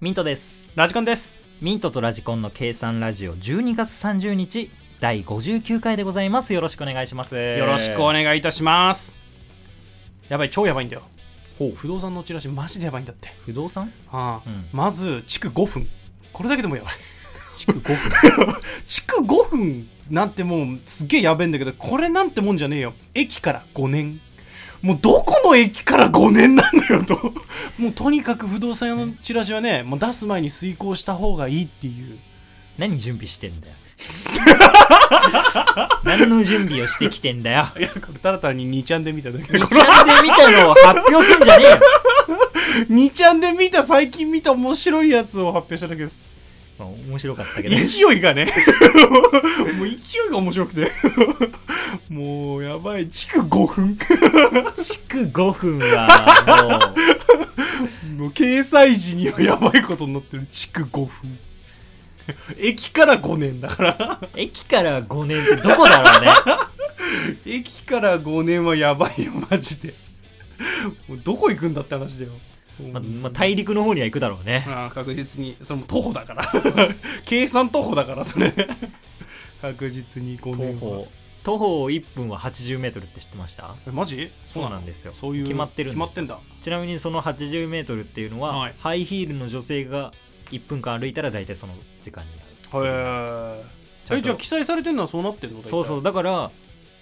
ミントです。ラジコンです。ミントとラジコンの計算ラジオ12月30日第59回でございます。よろしくお願いします。よろしくお願いいたします。やばい超やばいんだよ。ほう。不動産のチラシマジでやばいんだって。不動産？ああ、うん。まず築5分。これだけでもやばい。築5分？築5分なんてもうすげえやべえんだけどこれなんてもんじゃねえよ。駅から5年もうどこの駅から5年なんだよと。もうとにかく不動産屋のチラシはねもう出す前に遂行した方がいいっていう。何準備してんだよ。何の準備をしてきてんだよ。いやこれただ単に2ちゃんで見ただけで2ちゃんで見たのを発表すんじゃねえよ。2ちゃんで見た最近見た面白いやつを発表しただけですまあ面白かったけど。勢いがね。もう勢いが面白くて。もうやばい。築5分。築5分はもう。もう掲載時にはやばいことになってる。築5分。駅から5年だから。駅から5年ってどこだろうね。駅から5年はやばいよマジで。どこ行くんだって話だよままあ、大陸の方には行くだろうね。ああ確実に。それも徒歩だから。計算徒歩だからそれ。確実に5徒年は歩。徒歩1分は 80m って知ってました？えマジ？そうなんですよ。そういう決まってるんですよ。決まってんだ。ちなみにその 80m っていうのは、はい。ハイヒールの女性が1分間歩いたら大体その時間になるへえじゃあ記載されてるのはそうなってんの？そうそう。うだから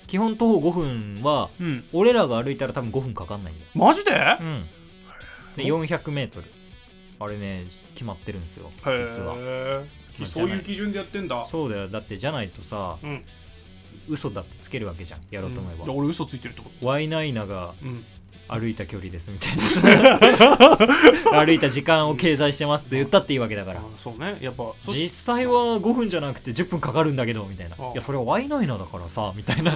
基本徒歩5分はうん。俺らが歩いたら多分5分かかんないんだよ。マジで？へうんで 400m あれね決まってるんですよ実は。えそういう基準でやってんだ。そうだよ。だってじゃないとさうん。嘘だってつけるわけじゃんやろうと思えば、じゃあ俺嘘ついてるってこワイナイナがとうん。歩いた距離ですみたいな。歩いた時間を計算してますって言ったっていいわけだから。あそうね。やっぱ実際は5分じゃなくて10分かかるんだけどみたいな。ああいやそれはワイナイナだからさみたいな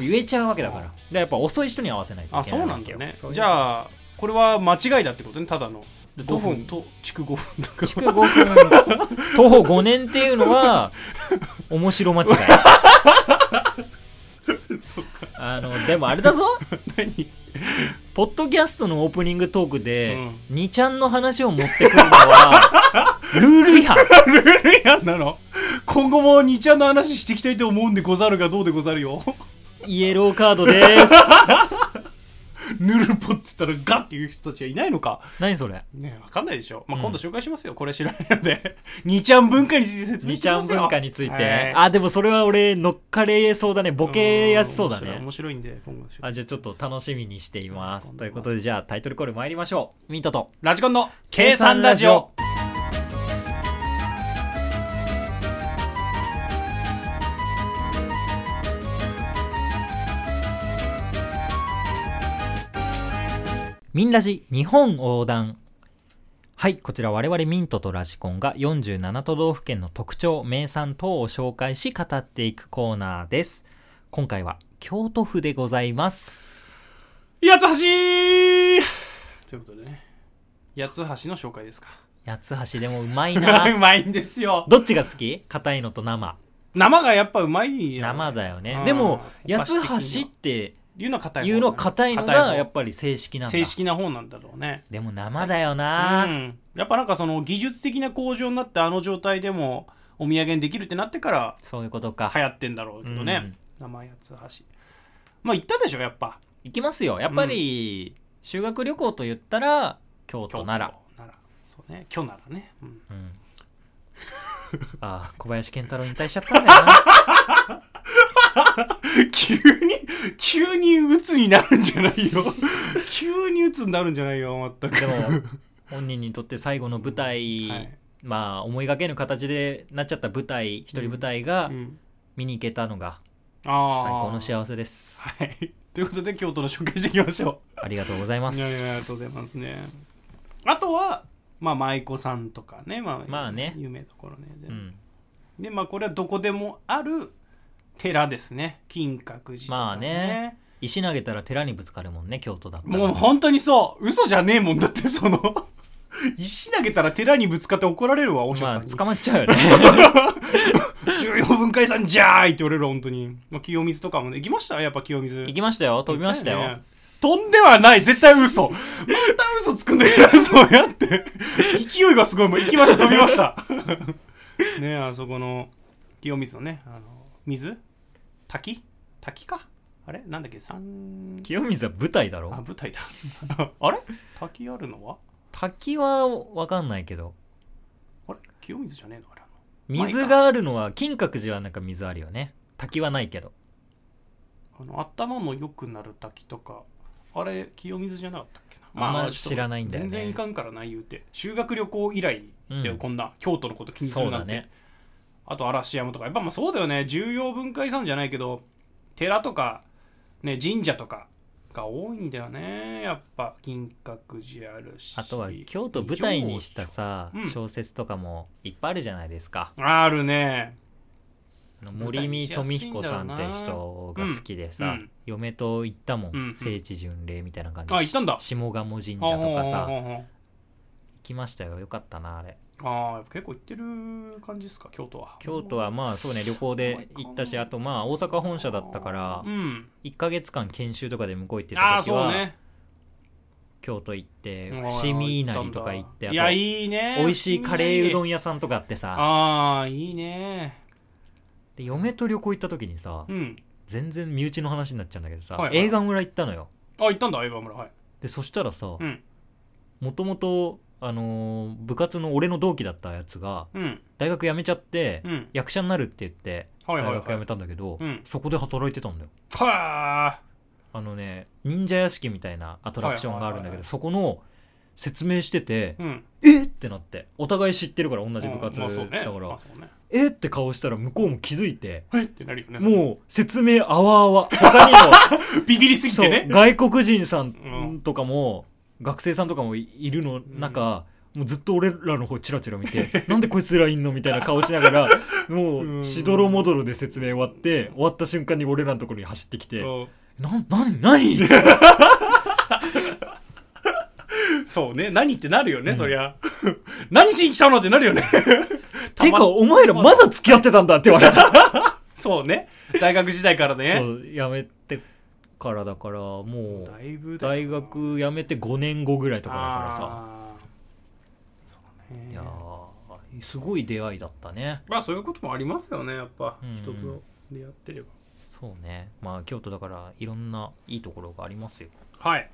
言えちゃうわけだから。でやっぱ遅い人に合わせないといあけそうなんだよねじあゃあこれは間違いだってことねただの。5 5分。分と築5分だから。築5分。徒歩5年っていうのは面白間違い。あのでもあれだぞ。何？ポッドキャストのオープニングトークで、う2ちゃんの話を持ってくるのは ルール違反。ルール違反なの？今後も2ちゃんの話していきたいと思うんでござるがどうでござるよ。イエローカードですヌルポって言ったらガッっていう人たちはいないのか。何それ？ねわかんないでしょ、まあ、うん。今度紹介しますよ、これ知らないので。2ちゃん文化について説明2ちゃんしますよ文化について、はい。あでもそれは俺乗っかれそうだね。ボケやすそうだん面白いね面白いんで今後あじゃあちょっと楽しみにしています。うんということでじゃあタイトルコール参りましょう。ミントと。ラジコンの計算ラジオミンラジ日本横断。はいこちら我々ミントとラジコンが47都道府県の特徴名産等を紹介し語っていくコーナーです。今回は京都府でございます。八つ橋！ということでね。八つ橋の紹介ですか。八つ橋でもうまいな。うまいんですよ。どっちが好き？硬いのと生。生がやっぱうまいよ生だようん。ねでも八ぱつ橋っていうのは硬い方いうの硬いのがやっぱり正式なんだ。正式な方なんだろうね。でも生だような、ん。やっぱなんかその技術的な向上になってあの状態でもお土産にできるってなってからそういうことか。流行ってんだろうけどね、うん。生八つ橋まあ行ったでしょやっぱ。行きますよ。やっぱり修学旅行と言ったら京都奈良。奈良。そうね。今日ならね、うん。うん。ああ小林健太郎引退しちゃったんだよな 急に急に鬱になるんじゃないよ。急に鬱になるんじゃないよ全く。でも本人にとって最後の舞台、はい。まあ思いがけぬ形でなっちゃった舞台一人舞台がうん見に行けたのがあ最高のせ幸せです。はい。ということで京都の紹介していきましょありがとうございうます。いやいやありがとうございますね。あとはまあ舞妓さんとかね。まあ、まあね。有名どころね。で,、うん。でまあこれはどこでもある寺ですね。金閣寺とか、まあね。石投げたら寺にぶつかるもんね京都だったら。もう本当にそう。嘘じゃねえもんだってその。石投げたら寺にぶつかって怒られるわ和尚まあさんに、捕まっちゃうよね。重要文化遺産じゃーいって言われるわ本当に、まあ、清水とかもね。行きました？やっぱ清水。行きましたよ。飛びましたよ、ね。飛んではない。絶対嘘。また嘘つくんだけどそうやって。勢いがすごい。もう行きました飛びました。ねあそこの清水のねあの水滝？滝か？あれ？なんだっけ？三清水は舞台だあろ舞台だ。あれ？滝あるのは？滝はわかんないけど。あれ？清水じゃねえの？あれ水があるのは金閣寺はなんか水あるよね。滝はないけど。あの頭の良くなる滝とか。あれ清水じゃなかったっけな？あんまちょっと知らないんだよね。全然いかんからな言うて。修学旅行以来でうん。こんな、京都のこと気にするなんて、そうだねあと嵐山とか。やっぱまあそうだよね。重要文化遺産じゃないけど寺とか、ね、神社とかが多いんだよね。やっぱ金閣寺あるし。あとは京都舞台にしたさうん。小説とかもいっぱいあるじゃないですか。あるね。森見富彦さんって人が好きでさ、うん。うん。嫁と行ったもん、うんうん。聖地巡礼みたいな感じあ行ったんだ。下鴨神社とかさ行きましたよ。よかったなあれああ結構行ってる感じですか？京都は。京都はまあそうね旅行で行ったしあとまあ大阪本社だったからうん。1ヶ月間研修とかで向こう行ってた時は、ね。京都行ってうん伏見稲荷とか行ってあいやといいね。美味しいカレーうどんん屋さんとかあってさ。ああいいね。で嫁と旅行行った時にさうん。全然身内の話になっちゃうんだけどさ、はいはい。映画村行ったのよ。あ行ったんだ相葉村。はい。でそしたらさうん。もともとあのー部活の俺の同期だったやつがうん。大学辞めちゃって、うん。役者になるって言ってはいはいはい。大学辞めたんだけど、うん。そこで働いてたんだよ。はあ。のね忍者屋敷みたいなアトラクションがあるんだけど、はいはいはいはい。そこの説明しててあうん。えっってなってお互い知ってるから同じ部活まだから、あそうね。まあそうね。えっって顔したら向こうも気づいてはいってなるよね。もう説明あわあわ。他にも ビビりすぎそうてね外国人さうんん。とかも、学生さんとかもいいるの中、もうずっと俺らの方チラチラ見て なんでこいつらいんのみたいな顔しながら もうん。うしどろもどろで説明終わって終わった瞬間に俺らのところに走ってきてうん「な何何? 」そうね何ってなるよねそりゃ。何しに来たのってなるよね。てかお前らまだ付き合ってたんだって言われた、そうね。大学時代からね。そうやめてからだからもう大学辞めて5年後ぐらいとかだからさ。そうね。いやーすごい出会いだったね。まあそういうこともありますよねやっぱうん。人と出会ってれば。そうね。まあ京都だからいろんないいところがありますよ。はい。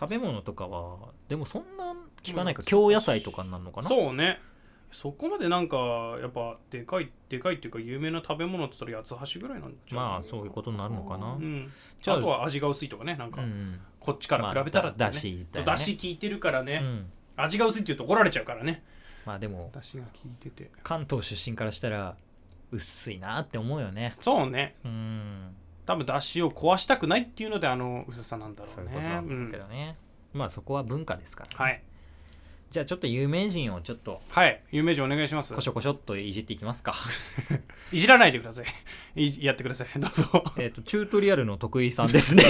食べ物とかはでもそんな聞かないか。うん京野菜とかになるのかな？そうねそこまでなんかやっぱでかいでかいっていうか有名な食べ物って言ったら八つ橋ぐらいなんじゃない？まあそういうことになるのかな？うん。じゃああとは味が薄いとかねなんかうんこっちから比べたらってね。まあだだしだね。だし効いてるからね、うん。味が薄いって言うと怒られちゃうからね。まあでもだしが効いてて。関東出身からしたら薄いなって思うよね。そうね。うん。多分だしを壊したくないっていうのであの薄さなんだろそううねいうことなんだけどね、まあそこは文化ですから、ね。はいじゃあちょっと有名人をちょっとはい有名人お願いします。こしょこしょっといじっていきますか。いじらないでください。いやってください。どうぞ。えっとチュートリアルの徳井さんですね。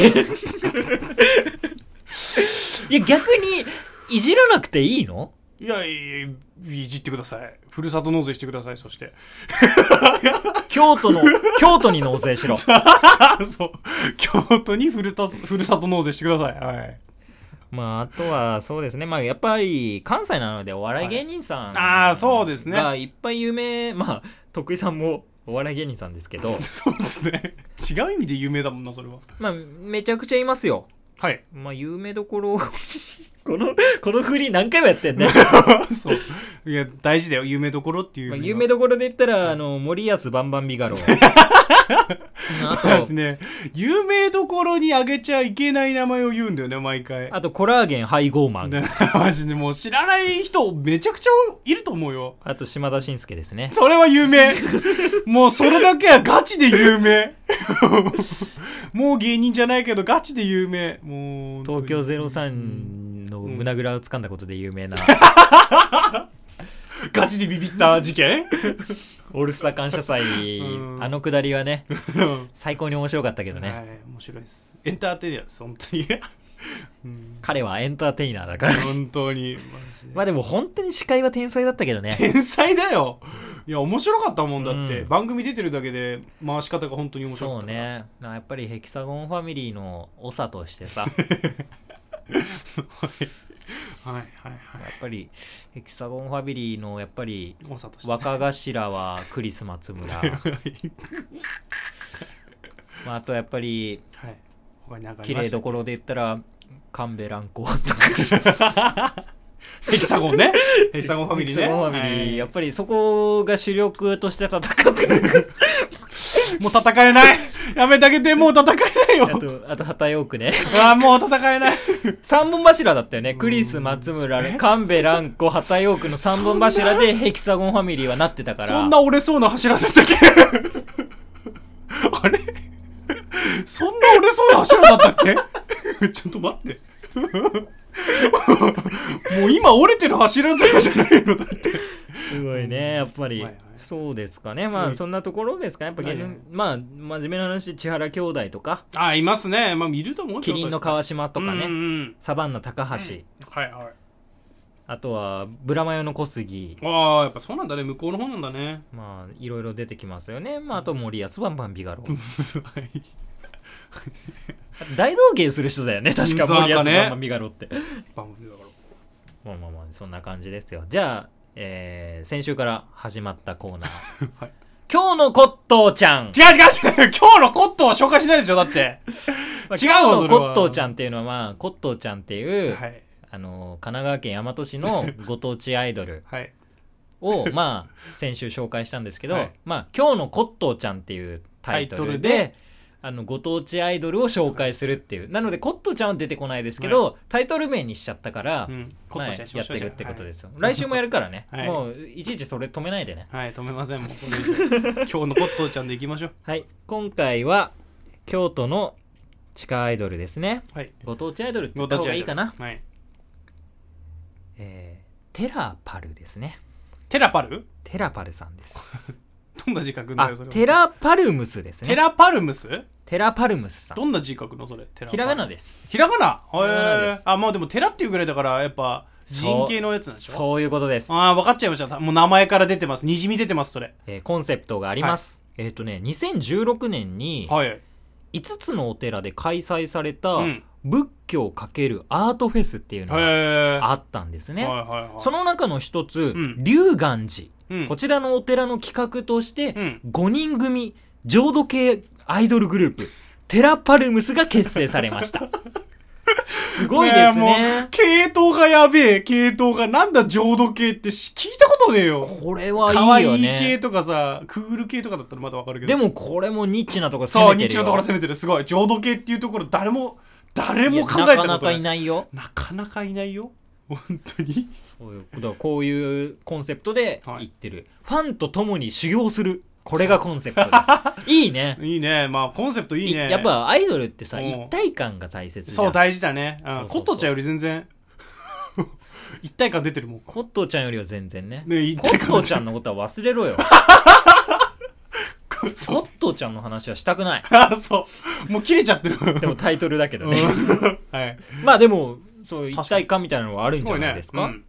いや逆にいじらなくていいの？いやいやいやいじってください。ふるさと納税してくださいそして。京都の京都に納税しろ。そう。京都にふるたふるさと納税してください。はいまああとはそうですね。まあやっぱり関西なのでお笑い芸人さんああそうですね。がいっぱい有名。まあ徳井さんもお笑い芸人さんですけど。そうですね。違う意味で有名だもんなそれは。まあめちゃくちゃいますよ。はい。まあ有名どころこの この振り何回もやってんね、そう。いや大事だよ。有名どころっていうまあ、有名どころで言ったらあの森保バンバンビガロ。あと私ね有名どころにあげちゃいけない名前を言うんだよね毎回。あとコラーゲン配合マン。ねマジでもう知らない人めちゃくちゃいると思うよ。あと島田紳介ですね。それは有名。もうそれだけはガチで有名。もう芸人じゃないけどガチで有名。もう東京03の胸ぐらを掴んだことで有名な、ガチでビビった事件？オールスター感謝祭。うん。あのくだりはねうん。最高に面白かったけどね、はい面白いです。エンターテイナーです本当に？うん。彼はエンターテイナーだから。本当に。マジで。まあでも本当に司会は天才だったけどね。天才だよ。いや面白かったもんだって、うん。番組出てるだけで回し方が本当に面白かったそうね。なやっぱりヘキサゴンファミリーの長としてさ はい。はいやはい。っぱりヘキサゴンファミリーのやっぱり若頭はクリス松村、まあ、あとやっぱりはい。綺麗どころで言ったら神戸蘭子とか。ヘキサゴンね。ヘキサゴンファミリーね。ヘキサゴンファミリー、はい。やっぱりそこが主力として戦ってる もう戦えない。やめてあげてもう戦えないあよとあと波田陽区ね。ああもう戦えない。三本柱だったよね。クリス松村神戸蘭光畑ヨークの三本柱でヘキサゴンファミリーはなってたから。そんな折れそうな柱だったっけ？あれ？そんな折れそうな柱だったっけ？ちょっと待って。もう今折れてる柱とかじゃないのだって。すごいねやっぱり、はいはい。そうですかね。まうんあそんなところですか？やっぱ芸能、はいはい。まあ真面目な話千原兄弟とか。あ、いますね。まあ見ると思うけどキリンの川島とかね、うんうんサバンナ高橋、はいはい。あとはブラマヨの小杉。ああ、やっぱそうなんだね。向こうの方なんだね。まあいろいろ出てきますよね。まああと森保バンバンビガロ はい大道芸する人だよね確かうん森保なんかね。バンバンビガロってまあまあまあそんな感じです。よじゃあ、えー、先週から始まったコーナー。はい。今日のコットーちゃん。違う違う違う。今日のコットンは紹介しないでしょだって。まあ違うのコットーちゃんっていうのはまあコットーちゃんっていう、はい。あの神奈川県大和市の ご当地アイドルはい。をまあ先週紹介したんですけど、はい。まあ今日のコットーちゃんっていうタイトルであのご当地アイドルを紹介するっていう。なのでコットーちゃんは出てこないですけど、タイトル名にしちゃったから、うん。コまあットンちゃんやってるってことですよ、はい来週もやるからね、はい。もういちいちそれ止めないでね。はい、止めません。もう。今日のコットンちゃんでいきましょう。はい。今回は京都の地下アイドルですね。はい。ご当地アイドルって言った方がいいかな、はい。えー、テラパルですね。テラパル？テラパルさんです どんな字書くんだあよ、それは。テラパルムスですねテラパルムス？テラパルムスさんどんな字書くのそれ？ひらがなですひらがな？へえ。あ、まあでもテラっていうぐらいだから、やっぱ、人形のやつなんでしょ？そういうことです、ああ、分かっちゃいました。もう名前から出てます。にじみ出てます、それ。えーコンセプトがあります、えっ、とね2016年にはい。5つのお寺で開催されたうん仏教×アートフェスっていうのが。あったんですね、はいはいはい。その中の一つ、ん龍岩寺、うんこちらのお寺の企画として、うん5人組浄土系アイドルグループテラパルムスが結成されました すごいですね系統がやべえ、系統が。なんだ浄土系ってし聞いたことねえよ。これはいいよい系ねとかさ、クール系とかだったらまだわかるけど。でもこれもニッチなとこ攻めてるよ日中のところ攻めてる。すごい。浄土系っていうところ、誰も、誰も考えたことなかなかいないよなかなかいないよ。本当に？そういうだからこういうコンセプトではい言ってる、ファンと共に修行するこれがコンセプトですいいねいいね。まあ、コンセプトいいね。やっぱアイドルってさうん一体感が大切そう、大事だね。コットちゃんより全然、一体感出てるもん。コットーちゃんよりは全然ねね、一コットーちゃんのことは忘れろよ コ。ットーちゃんの話はしたくないあ、そう。もう切れちゃってる。でもタイトルだけどうんねはい。まあでもそういう一体感みたいなのはあるんじゃ。ないですか？うん。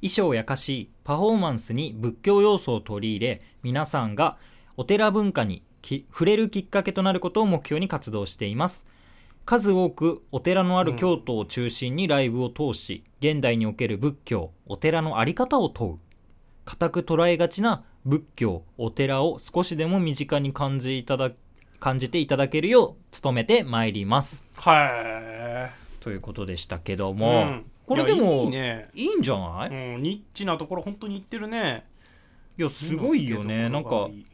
衣装や歌詞パフォーマンスに仏教要素を取り入れ皆さんがお寺文化にき触れるきっかけとなることを目標に活動しています。数多くお寺のある京都を中心にライブを通し、現代における仏教お寺のあり方を問う固く捉えがちな仏教お寺を少しでも身近に感じいただ感じていただけるよう努めてまいります。はということでしたけどい。も、うんこれでもいやいいね。いいんじゃない、うん、ニッチなところ本当に言ってるね。いやすごいよねなんかいい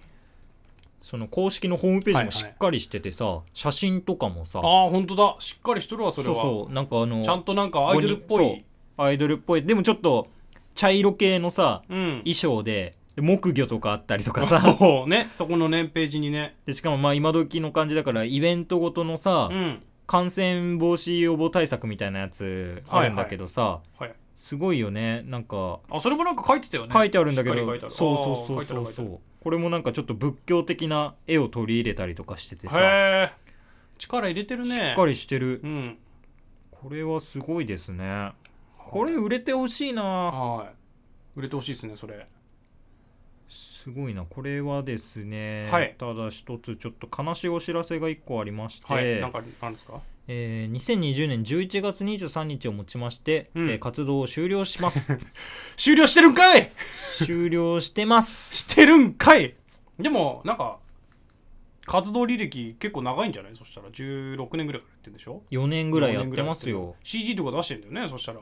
その公式のホームページはいはいもしっかりしててさ、写真とかもさああ、本当だ。しっかりしとるわ、それは。そうそうなんかあのちゃんとなんかアイドルっぽい。アイドルっぽいでもちょっと茶色系のさうん。衣装でで木魚とかあったりとかさ ね、そこのね、ページにね。でしかもまあ今時の感じだからイベントごとのさ、うん。感染防止予防対策みたいなやつあるんだけどさ、はい。すごいよねなんかあ、それもなんか書いてたよね。書いてあるんだけど、そうそうそうそうそうこれもなんかちょっと仏教的な絵を取り入れたりとかしててさ。力入れてるね。しっかりしてるうん。これはすごいですねこれ売れてほしいなはい。売れてほしいですね、それ。すごいな。これはですね、はい。ただ一つちょっと悲しいお知らせが1個ありまして、はい。なんかあるんですか？えー2020年11月23日をもちまして、うん。えー活動を終了します。終了してるんかい！終了してます。してるんかい！でもなんか活動履歴結構長いんじゃない？そしたら。16年ぐらいからやってるんでしょ？4年ぐらいやっ4年ぐてらますよ CD とか出してんだよね？そしたら。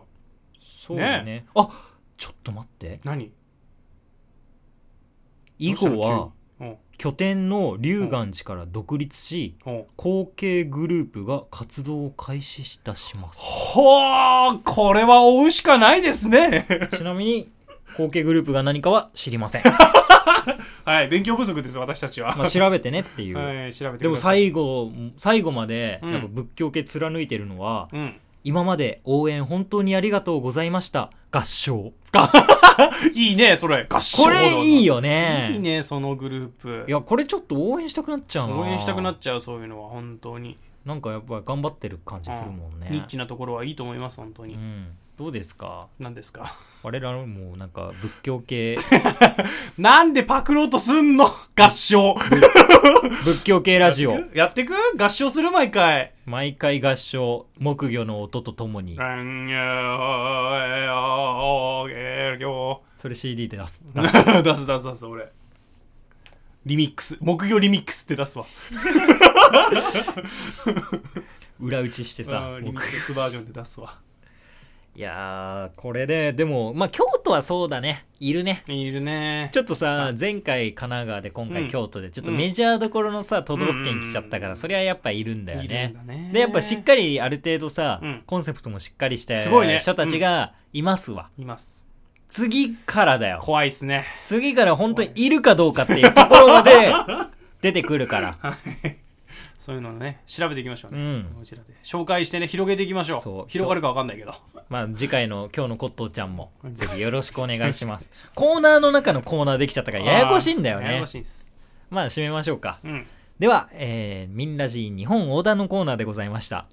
そうだね。あちょっと待って。何？以後はうん。拠点の龍岩寺から独立しうん。後継グループが活動を開始いたします。ほーこれは追うしかないですね。ちなみに後継グループが何かは知りません、はい勉強不足です私たちは、まあ、調べてねっていう、はい調べてでもください。最後最後までうん。やっぱ仏教系貫いてるのは、うん。今まで応援本当にありがとうございました。合唱 いいねそれ。合唱これいいよね。いいねそのグループ。いやこれちょっと応援したくなっちゃうな。応援したくなっちゃうそういうのは本当に。なんかやっぱ頑張ってる感じするもんね。ニッチなところはいいと思います本当に、うんどうですか？何ですか？我らもなんか仏教系。なんでパクろうとすんの？合唱。仏教系ラジオ。やってく？合唱する毎回。毎回合唱木魚の音とともにそれ CD で出す出す。出す出す出す俺。リミックス。木魚リミックスって出すわ。裏打ちしてさうんリミックスバージョンで出すわいやーこれででもまあ京都はそうだね。いるね。いるね。ちょっとさ前回神奈川で今うん。回京都でちょっとメジャーどころのさ都道府県来ちゃったかうん。らそりゃやっぱいるんだよいるねんだね。でやっぱしっかりある程度さ、うん。コンセプトもしっかりしたすごいね。人たちがいますわ、います。次からだよ。怖いっすね。次から本当にいるかどうかっていうところまで 出てくるからそういうのをね調べていきましょうね、うん。こちらで。紹介してね広げていきましょう。そう。広がるか分かんないけど。まあ次回の今日のコットーちゃんもぜひよろしくお願いします。コーナーの中のコーナーできちゃったからややこしいんだよね。あーややこしいんす。まあ締めましょうか。うん。では、えー、ミンラジー日本横断のコーナーでございました。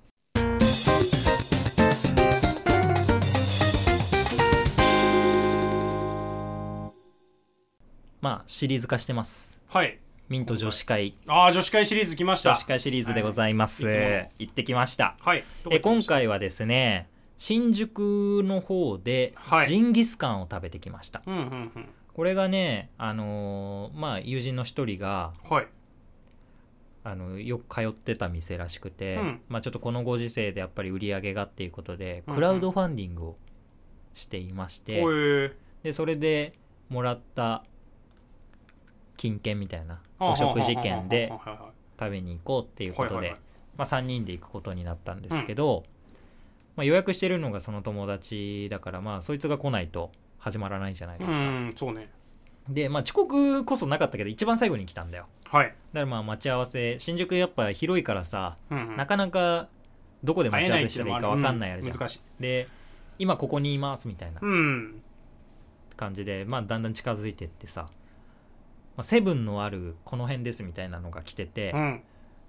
まあ、シリーズ化してます。はいミント女子会、ああ女子会シリーズ来ました。女子会シリーズでございます。はい行ってきました。はいえ今回はですね、新宿の方ではい。ジンギスカンを食べてきました。うんうんうん。これがね、あのーまあ、友人の一人が、はい。あのよく通ってた店らしくて、うん。まあ、ちょっとこのご時世でやっぱり売り上げがっていうことで、うんうん。クラウドファンディングをしていまして、でそれでもらった金券みたいなはあお食事券で食べに行こうっていうことで、まあ、3人で行くことになったんですけど、まあ、予約してるのがその友達だからまあそいつが来ないと始まらないじゃないですか、うんそうね。で、まあ、遅刻こそなかったけど一番最後に来たんだよ。はい。だからまあ待ち合わせ新宿やっぱ広いからさうんうん。なかなかどこで待ち合わせしたらいいか分かんないあるじゃん、難しい。で今ここにいますみたいなうん。感じで、まあ、だんだん近づいてってさ、まあ、セブンのあるこの辺ですみたいなのが来てて、うん。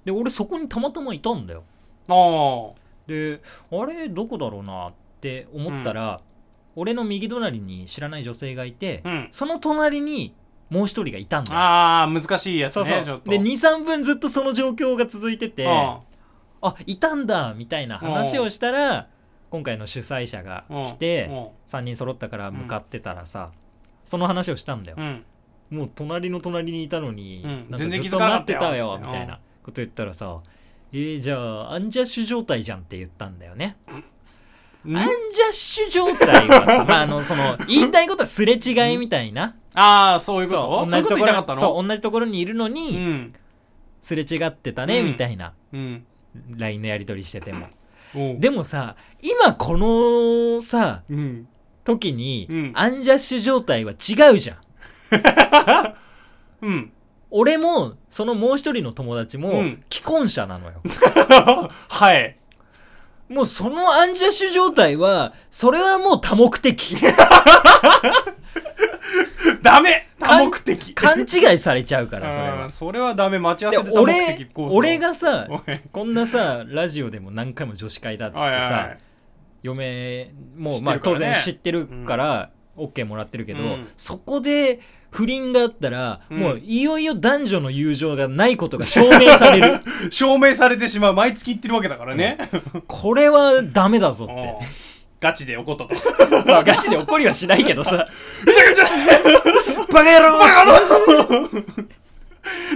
で俺そこにたまたまいたんだよ。ああ。であれどこだろうなって思ったら、俺の右隣に知らない女性がいて、うん。その隣にもう一人がいたんだよ。ああ難しいやつそうそう。で23分ずっとその状況が続いててああいたんだみたいな話をしたら今回の主催者があ来てうん。3人揃ったから向かってたらさ、その話をしたんだよ。う、んもう隣の隣にいたのに、うん。全然気づかなかったよてたよみたいなこと言ったらさえー、じゃあアンジャッシュ状態じゃんって言ったんだよね。うん？アンジャッシュ状態はさまああのその言いたいことはすれ違いみたいな、ああそういうこと？そうそういうこと言いたかったの？そう同じところにいるのに、うん。すれ違ってたね、うん。みたいな。うん。LINE のやり取りしてても。でもさ今このさうん。時に、うん。アンジャッシュ状態は違うじゃんうん。俺もそのもう一人の友達もうん。既婚者なのよ、はい。もうそのアンジャッシュ状態はそれはもう多目的。ダメ！多目的。勘違いされちゃうからそれは。それはダメ。待ち合わでせで多目俺的コース俺がさこんなさラジオでも何回も女子会だっつってさ、はいはいはい。嫁も知ってまあ当然知ってるから、OK もらってるけど、うん。そこで不倫があったら、うんもういよいよ男女の友情がないことが証明される。証明されてしまう。毎月行ってるわけだからね。これはダメだぞって。うんガチで怒ったと。まあガチで怒りはしないけどさ。バカ野郎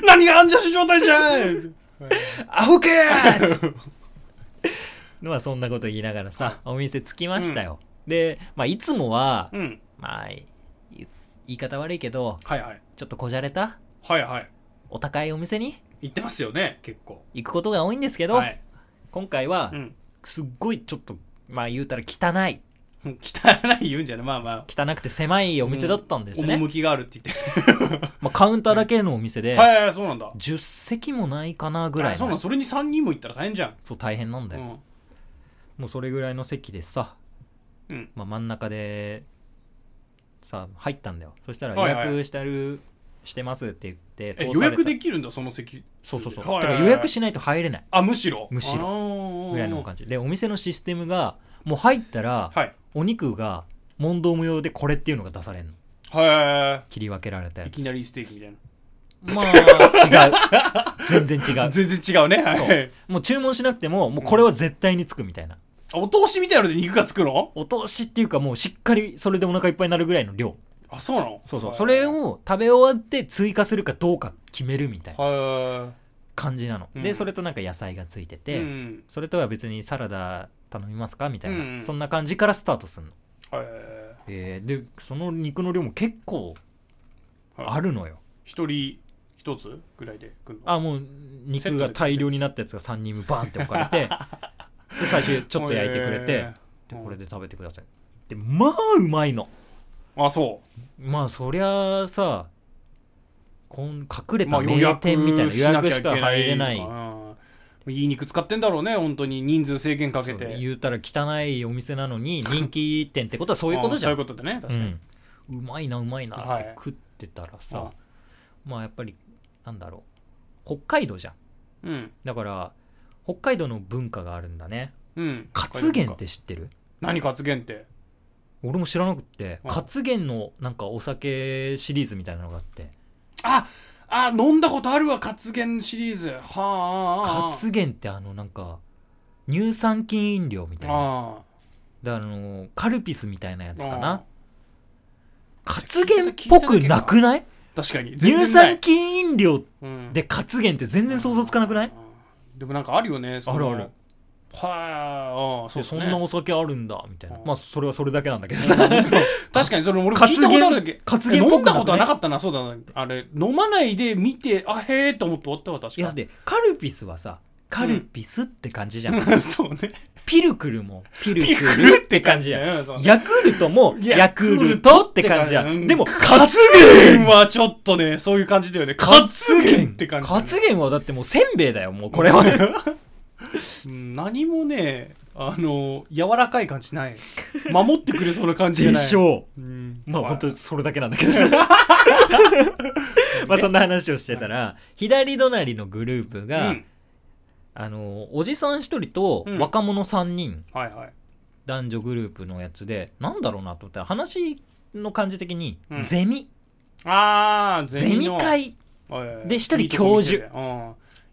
何がアンジャッシュ状態じゃんアホかーつってまあそんなこと言いながらさ、お店着きましたよ。で、まあいつもは、うん。まあ、い言い方悪いけど、はいはい。ちょっとこじゃれた？はいはい。お高いお店に？行ってますよね、結構。行くことが多いんですけど、はい。今回はう、ん。すっごいちょっと、まあ言うたら汚い。汚い言うんじゃないまあまあ。汚くて狭いお店だったんですね。趣があるって言って。まあカウンターだけのお店で、はいはい、そうなんだ。10席もないかなぐらいそうなんそれに3人も行ったら大変じゃん。そう大変なんだよ、うん。もうそれぐらいの席でさ、うん。まあ、真ん中でさ入ったんだよ。そしたら予約してる、してますって言って予約できるんだ、その席。そうそうそう、はいはいはい。だから予約しないと入れない。あ、むしろ？むしろ。ろぐらいの感じ。でお店のシステムがもう入ったら、はい。お肉が問答無用でこれっていうのが出されるの。は切り分けられたい。やつ。いきなりステーキみたいな。まあ 違う。全然違う。全然違うね。はそ。いう。もう注文しなくてももうこれは絶対につくみたいな、あお通しみたいなので肉がつくの？お通しっていうかもうしっかりそれでお腹いっぱいになるぐらいの量あ、そうなの？そうそう。はいそれを食べ終わって追加するかどうか決めるみたいなは感じなの。うんで、それとなんか野菜がついてい。て、うん。それとは別にサラダ頼みますかみたいな、うんそんな感じからスタートするの。はい。えーで、その肉の量も結構あるのよ。一人一つぐらいで来るの？あ、もう肉が大量になったやつが3人分バーンって置かれて、で、最初ちょっと焼いてくれて、へで、ーこれで食べてください。で、まあうまいの。あ、そまあそりゃさ、こん隠れた名店みたいな予約しか入れないいい肉使ってんだろうね、本当に。人数制限かけて。言うたら汚いお店なのに 人気店ってことはそういうことじゃんあそういうことでね、確かに。うん、うまいなうまいなっはいて食ってたらさ、まあやっぱりなんだろう北海道じゃんうん。だから北海道の文化があるんだねうん。活源って知ってる？何活源って？俺も知らなくってうん活源のなんかお酒シリーズみたいなのがあってああ、飲んだことあるわ、活源シリーズ。はあ。活源ってあのなんか乳酸菌飲料みたいなあだからあのカルピスみたいなやあ。つかあな活源っぽくなくない？確かに。乳酸菌飲料菌で活源って全然想像つかなくないでもなんかあるよね。あるある。はい、ああ、そうね。そんなお酒あるんだみたいなうんまあそれはそれだけなんだけどさ 確かにそれ俺も聞いたことあるだけ活源っぽくなくない飲んだことはなかったなそうだなあれ飲まないで見てあへえと思って終わったわ確かいやでカルピスはさカルピスって感じじゃん、そうね。ピルクルもピルクルってて感じ感じじゃんヤクルトもヤヤクルトって感じじゃうん。んでも活源はちょっとねそういう感じだよね。活源って感じだね活源はだってもうせんべいだよもうこれは。うん。何もねあの柔らかい感じない。守ってくれそうな感じじゃない。でしょううん。まあ本当にそれだけなんだけど。さ まあそんな話をしてたら左隣のグループうが、んあのおじさん一人とうん。若者3人、はいはい。男女グループのやつでなんだろうなと思ったら話の感じ的に、うん。ゼミ。ああゼミの。会。で一人教授。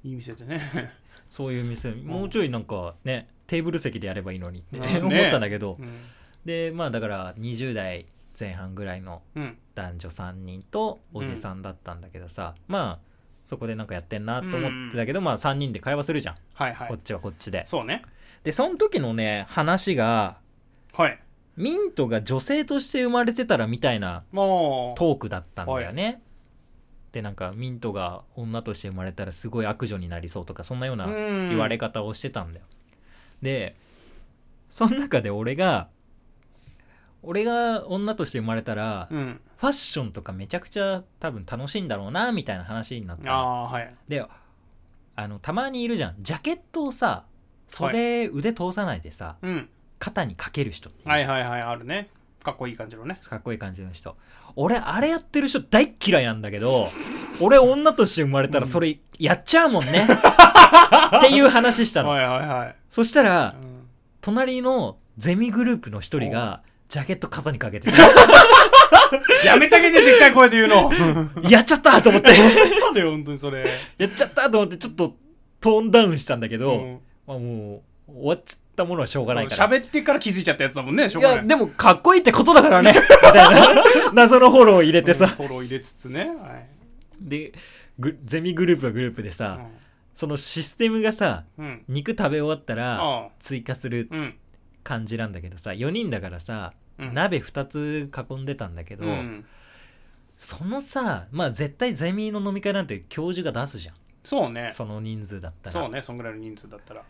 いい店でね。そういう店。もうちょいなんかねテーブル席でやればいいのにって、うんね。思ったんだけど、うん。でまあだから20代前半ぐらいのうん。男女3人とおじさんだったんだけどさ、まあそこでなんかやってんなと思ってたけど、まあ3人で会話するじゃん、はいはい。こっちはこっちで。そうね。でその時のね話がはい。ミントが女性として生まれてたらみたいなトークだったんだよね、でなんかミントが女として生まれたらすごい悪女になりそうとかそんなようなうん。言われ方をしてたんだよ、でその中で俺が俺が女として生まれたら、うん。ファッションとかめちゃくちゃ多分楽しいんだろうなみたいな話になっああーはい。であのたまにいるじゃん。ジャケットをさ袖、腕通さないでさうん。肩にかける人っているじゃん。はいはいはいあるね。かっこいい感じのね。かっこいい感じの人。俺あれやってる人大っ嫌いなんだけど 俺女として生まれたらそれやっちゃうもんね、っていう話したの、はいはいはい。そしたらうん。隣のゼミグループの一人がジャケット肩にかけて。やめてあげてでっかい声で言うの。やっちゃったと思って。なんだよ本当にそれ。やっちゃったと思ってちょっとトーンダウンしたんだけど、うん。まあ、もう終わっちゃったものはしょうがないから。喋ってから気づいちゃったやつだもんねしょういやがない。でもかっこいいってことだからね。みたいな。謎のフォローを入れてさ、フォロー入れつつね。はい。でグゼミグループはグループでさ、そのシステムがさうん。うん肉食べ終わったら追加するうん。感じなんだけどさ4人だからさ、うん鍋2つ囲んでたんだけど、うん。そのさまあ絶対ゼミの飲み会なんて教授が出すじゃん。そうね。その人数だったら。そうねそんぐらいの人数だったら。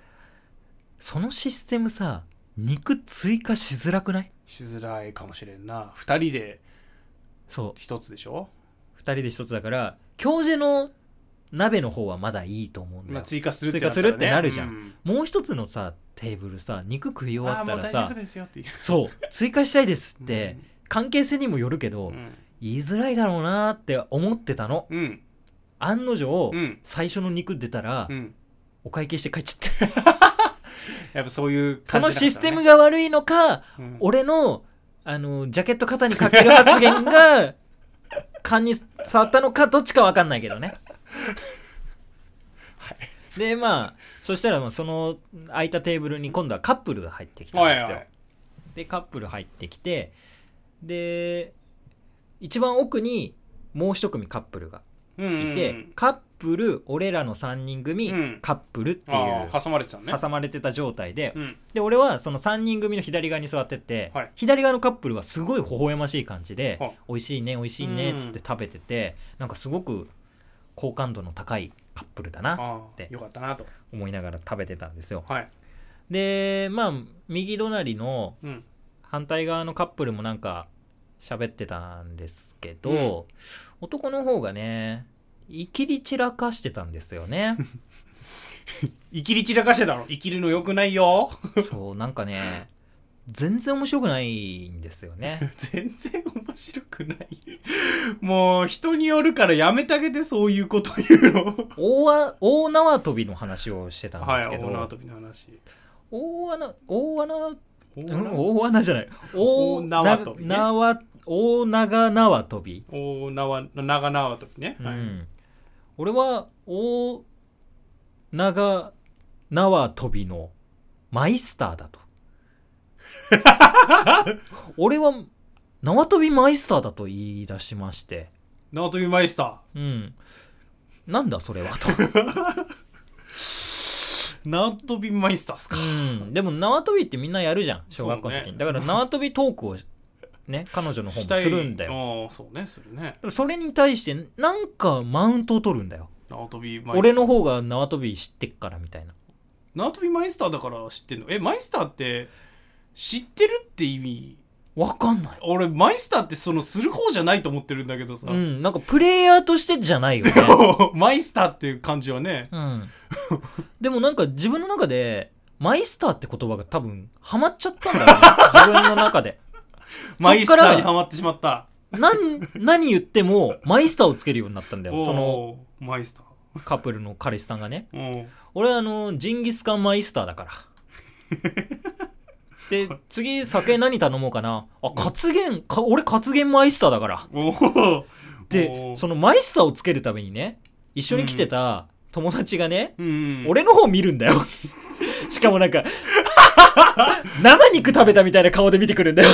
そのシステムさ肉追加しづらくない？しづらいかもしれんな。二人でそう。一つでしょ？2人で1つだから教授の鍋の方はまだいいと思うんだよ、まあ追加するって追加するってなるじゃん。ん。もう一つのさテーブルさ肉食い終わったらさそう追加したいですって、関係性にもよるけど、ううん。言いづらいだろうなって思ってたの。うん。案の定、うん。最初の肉出たら、うん。お会計して帰っちゃって やっぱそういうそのシステムが、が悪いのか、うん。俺のあのジャケット肩にかける発言が 勘に触ったのかどっちかわかんないけどねでまあそしたらまあその空いたテーブルに今度はカップルが入ってきたんですよ、はいはい。でカップル入ってきてで一番奥にもう一組カップルがうんいて、カップル俺らの3人組、うん。カップルっていう挟まれてたのね。挟まれてた状態で、うん。で俺はその3人組の左側に座ってて、はい。左側のカップルはすごい微笑ましい感じではい「美味しいね美味しいね」うんっつって食べててなんかすごく好感度の高いカップルだなってよかったなと。思いながら食べてたんですよ。はい。でまあ右隣のうん。反対側のカップルもなんか喋ってたんですけど、男の方がねいきり散らかしてたんですよね。生きり散らかしてたの？生きるのよくないよ。そうなんかね 全然面白くないんですよね。全然面白くない。もう人によるからやめてあげてそういうこと言うの。大わ大縄跳びの話をしてたんですけど、はい大縄跳びの話。大穴大穴大穴じゃない。大大縄跳びね。大長縄跳び、大縄長縄跳びね、はい。うん、俺は大長縄跳びのマイスターだと 俺は縄跳びマイスターだと言い出しまして。縄跳びマイスタうん。なんだそれはと。ー 縄跳びマイスターっすか。うん、でも縄跳びってみんなやるじゃん小学校の時に、そうね。だから縄跳びトークをね彼女の方もするんだよ。よああそうねするね。それに対してなんかマウントを取るんだよ。縄跳びマイスター。俺の方が縄跳び知ってっからみたいな。縄跳びマイスターだから知ってんの？えマイスターって知ってるって意味わかんない。俺マイスターってそのする方じゃないと思ってるんだけどさ、うんなんかプレイヤーとしてじゃないよね。マイスターっていう感じはね。うん。でもなんか自分の中でマイスターって言葉が多分ハマっちゃったんだよね。自分の中で。マイスターにそっかはまってしまった。なん何言ってもマイスターをつけるようになったんだよ。そのおーマイスタカップルの彼氏さんがね。ー。俺はあのジンギスカンマイスターだから で次酒何頼もうかな。あカツゲンか俺カツゲンマイスターだから。おおでそのマイスターをつけるためにね一緒に来てた友達がね、うん俺の方見るんだよ。しかもなんか生肉食べたみたいな顔で見てくるんだよ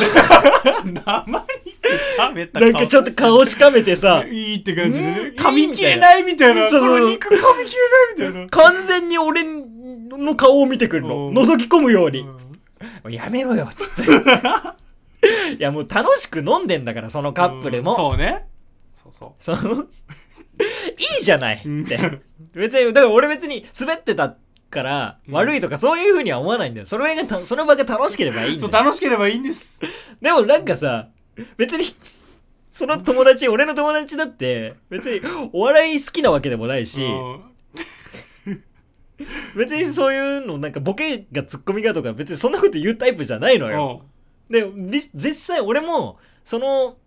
生肉食べたなんかちょっと顔しかめてさいいって感じでね。うん噛み切れないみたいな。そうそう。肉噛み切れないみたいな。完全に俺の顔を見てくるの。うん。覗き込むようにうんやめろよっつって。いやもう楽しく飲んでんだからそのカップルも、そうね。そうそその いいじゃないうん。って。別にだから俺別に滑ってたから悪いとかそういう風には思わないんだよ。それがたその場が楽しければいいんだうそうよ楽しければいいんです。でもなんかさ別にその友達俺の友達だって別にお笑い好きなわけでもないし、うん 別にそういうのなんかボケがツッコミがとか別にそんなこと言うタイプじゃないのよ、でび実際俺もその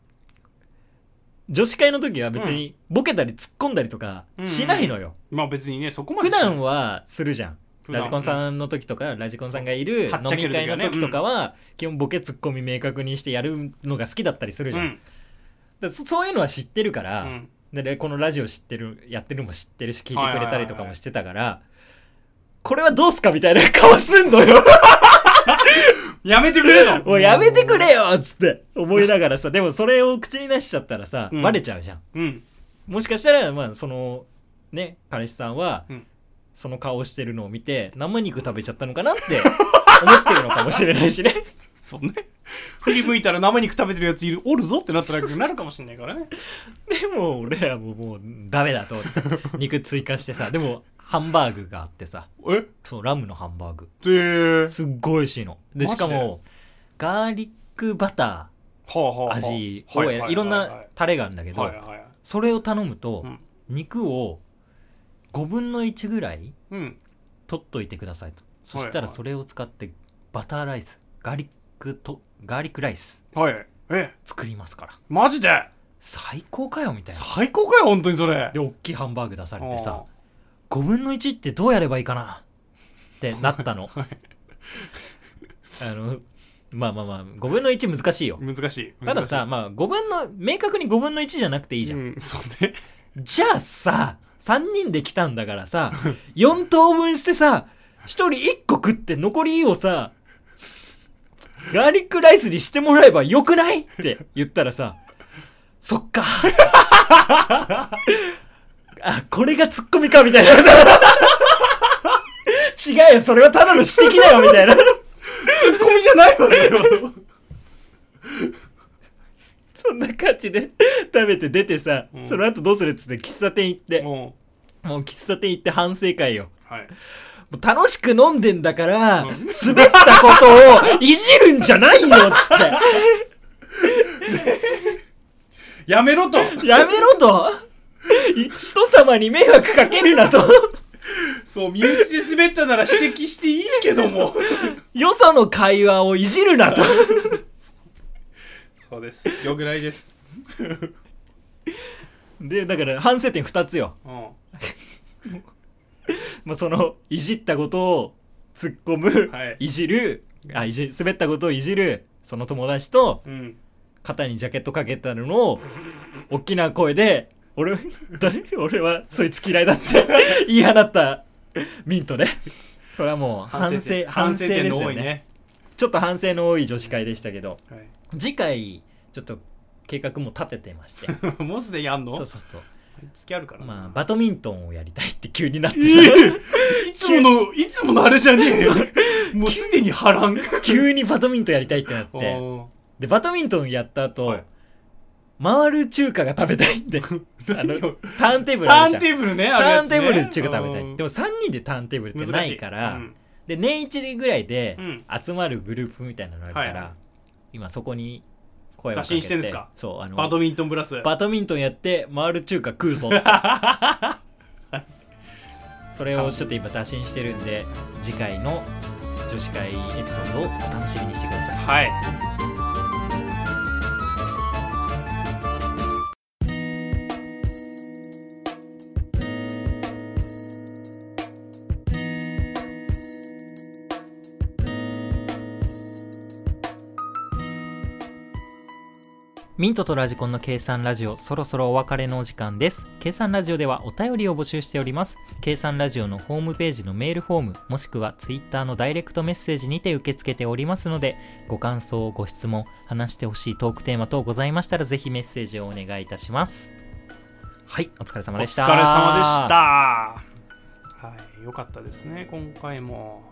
女子会の時は別にボケたり突っ込んだりとかしないのよ、まあ別にねそこまで普段はするじゃん。ラジコンさんの時とかラジコンさんがいる飲み会の時とかは基本ボケツッコミ明確にしてやるのが好きだったりするじゃん、うん。そそういうのは知ってるから、うん。ででこのラジオ知ってるやってるのも知ってるし聞いてくれたりとかもしてたから、これはどうすかみたいな顔すんのよ。やめてくれよ。もうやめてくれよっつって思いながらさ。でもそれを口に出しちゃったらさ、うん。バレちゃうじゃん。うん。もしかしたらまあそのね彼氏さんは、うん。その顔してるのを見て生肉食べちゃったのかなって思ってるのかもしれないしね。そうね。振り向いたら生肉食べてるやついるおるぞってなったらなるかもしれないからね。でも俺らももうダメだと。思って肉追加してさ。でもハンバーグがあってさ。え？そうラムのハンバーグ。ですっごい美味しいの。でしかもガーリックバタはあはあはあ。ー味をはいろんなタレがあるんだけどはいはいそれを頼むとうん。肉を5分の1ぐらいうん。取っといてくださいと。そはい。したらそれを使ってバターライスガーリックとガーリックライスはい。え？作りますから。マジで？最高かよみたいな。最高かよ本当にそれ。で大きいハンバーグ出されてさあ5分の1ってどうやればいいかな？ってなったの。あのまあまあまあ5分の1難しいよ。難しい。たださまあ5分の明確に5分の1じゃなくていいじゃん、うんそうね。じゃあさ3人で来たんだからさ4等分してさ1人1個食って残りをさガーリックライスにしてもらえばよくない？って言ったらさそっかあこれがツッコミかみたいな。さ違うよそれはただの指摘だよみたいな。ツッコミじゃないわよそんな感じで食べて出てさ、うん。その後どうするっつって喫茶店行って。ももう喫茶店行って反省会よ。うはい。もう楽しく飲んでんだから、うん。滑ったことをいじるんじゃないよっつっやめろと。て。やめろと。い人様に迷惑かけるなと。そう身内で滑ったなら指摘していいけどもよその会話をいじるなと。そうですよくないですで、だから反省点二つよ。うんもうその、いじったことを突っ込む、はいいじる、あ、いじ、滑ったことをいじる、その友達と、うん肩にジャケットかけたのを、大きな声で、俺、だ俺はそいつ嫌いだって。言い放った。ミントね。これはもう反省、反省ですよね。点の多いね。ちょっと反省の多い女子会でしたけど、はい。次回、ちょっと計画も立ててまして。もうすでにやんの？そうそうそう。付きあるから。なまあ、バドミントンをやりたいって急になってええいつものいつものあれじゃねえよ。もうすでに波乱。さ、急にバドミントンやりたいってなっおて、ー。で、バドミントンやった後、はい回る中華が食べたいって、あの、ターンテーブルタあるじゃん。ーンテーブルねターンテーブルで中華食べたい。うん。でも3人でターンテーブルってないから、難しい。で、年一ぐらいでうん。集まるグループみたいなのあるから、今そこに声をか打けて。診してんですか？そう、あの、バドミントンブラス。バドミントンやって回る中華食うぞ それをちょっと今打診してるんで次回の女子会エピソードをお楽しみにしてください。はいミントとラジコンの計算ラジオ、そろそろお別れのお時間です。計算ラジオではお便りを募集しております。計算ラジオのホームページのメールフォーム、もしくはツイッターのダイレクトメッセージにて受け付けておりますので、ご感想、ご質問、話してほしいトークテーマ等ございましたら、ぜひメッセージをお願いいたします。はい、お疲れ様おでした。疲れ様でしたはいよかったですね今回も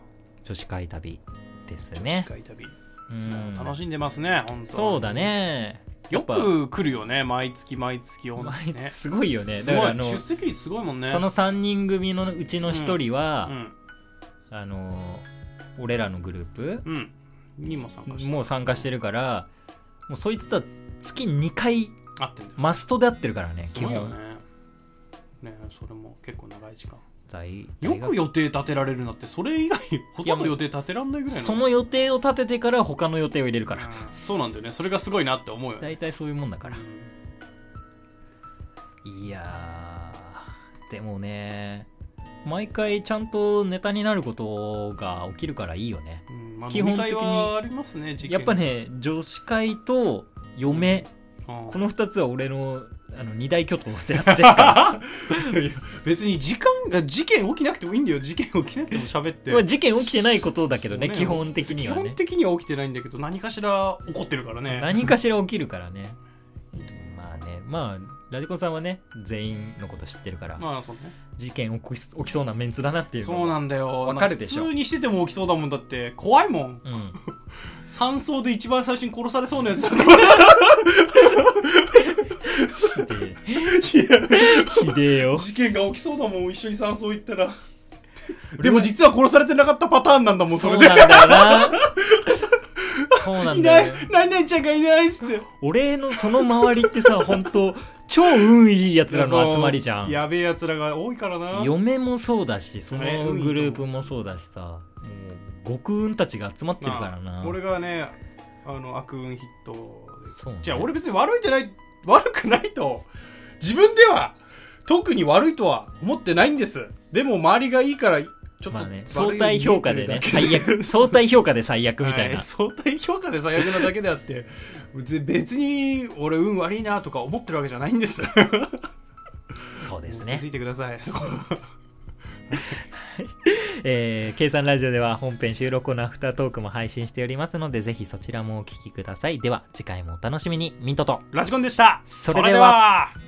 女子会旅です世ね。界旅うんそう楽しんでますね本当そうだね。よく来るよね毎月毎月同じね。すごいよね。すごい。出席率すごいもんね。その3人組のうちの1人は、うん。あの俺らのグループうん。にも参加してもう参加してるからもうそいつとは月2回マストで会ってるからね基すごいよね。本ねそれも結構長い時間大よく予定立てられるなってそれ以外ほとんど予定立てらんないぐらいの。その予定を立ててから他の予定を入れるから。うんそうなんだよねそれがすごいなって思うよ。ね大体そういうもんだから。うんいやーでもね毎回ちゃんとネタになることが起きるからいいよね。うんまあ、基本的に。ねやっぱね女子会と嫁。ああこの2つは俺のあの二大巨頭でやって 別に時間が事件起きなくてもいいんだよ。事件起きなくても喋って。らまあ事件起きてないことだけどねね。基本的には基ね本的には起きてないんだけど何かしら起こってるからね。何かしら起きるからね。まあねまあラジコンさんはね全員のこと知ってるからまあそうね。事件起き起きそうなメンツだなっていうのそうなんだよ。わかるでしょ。普通にしてても起きそうだもんだって。怖いもん。うん。山荘で一番最初に殺されそうなやつだ ひでえ。よ。事件が起きそうだもん一緒に山荘行ったら。でも実は殺されてなかったパターンなんだもんそれで。そうなんだよな。そうなんいない。だよね何々ちゃんがいないっつって。俺のその周りってさ本当超運いいやつらの集まりじゃん。やべえやつらが多いからな。嫁もそうだしそのグループもそうだしさもう極運たちが集まってるからな。まあ俺がねあの悪運ヒットで。そうね。じゃあ俺別に悪いじゃない悪くないと。自分では特に悪いとは思ってないんです。でも周りがいいからちょっとまあね相対評価でね最悪。相対評価で最悪みたいな、は相対評価で最悪なだけであって別別に俺運悪いなとか思ってるわけじゃないんです。そうですね。気づいてください。そこえー、計算ラジオでは本編収録後のアフタートークも配信しておりますのでぜひそちらもお聞きください。では次回もお楽しみに。ミントと。ラジコンでした。それでは。それでは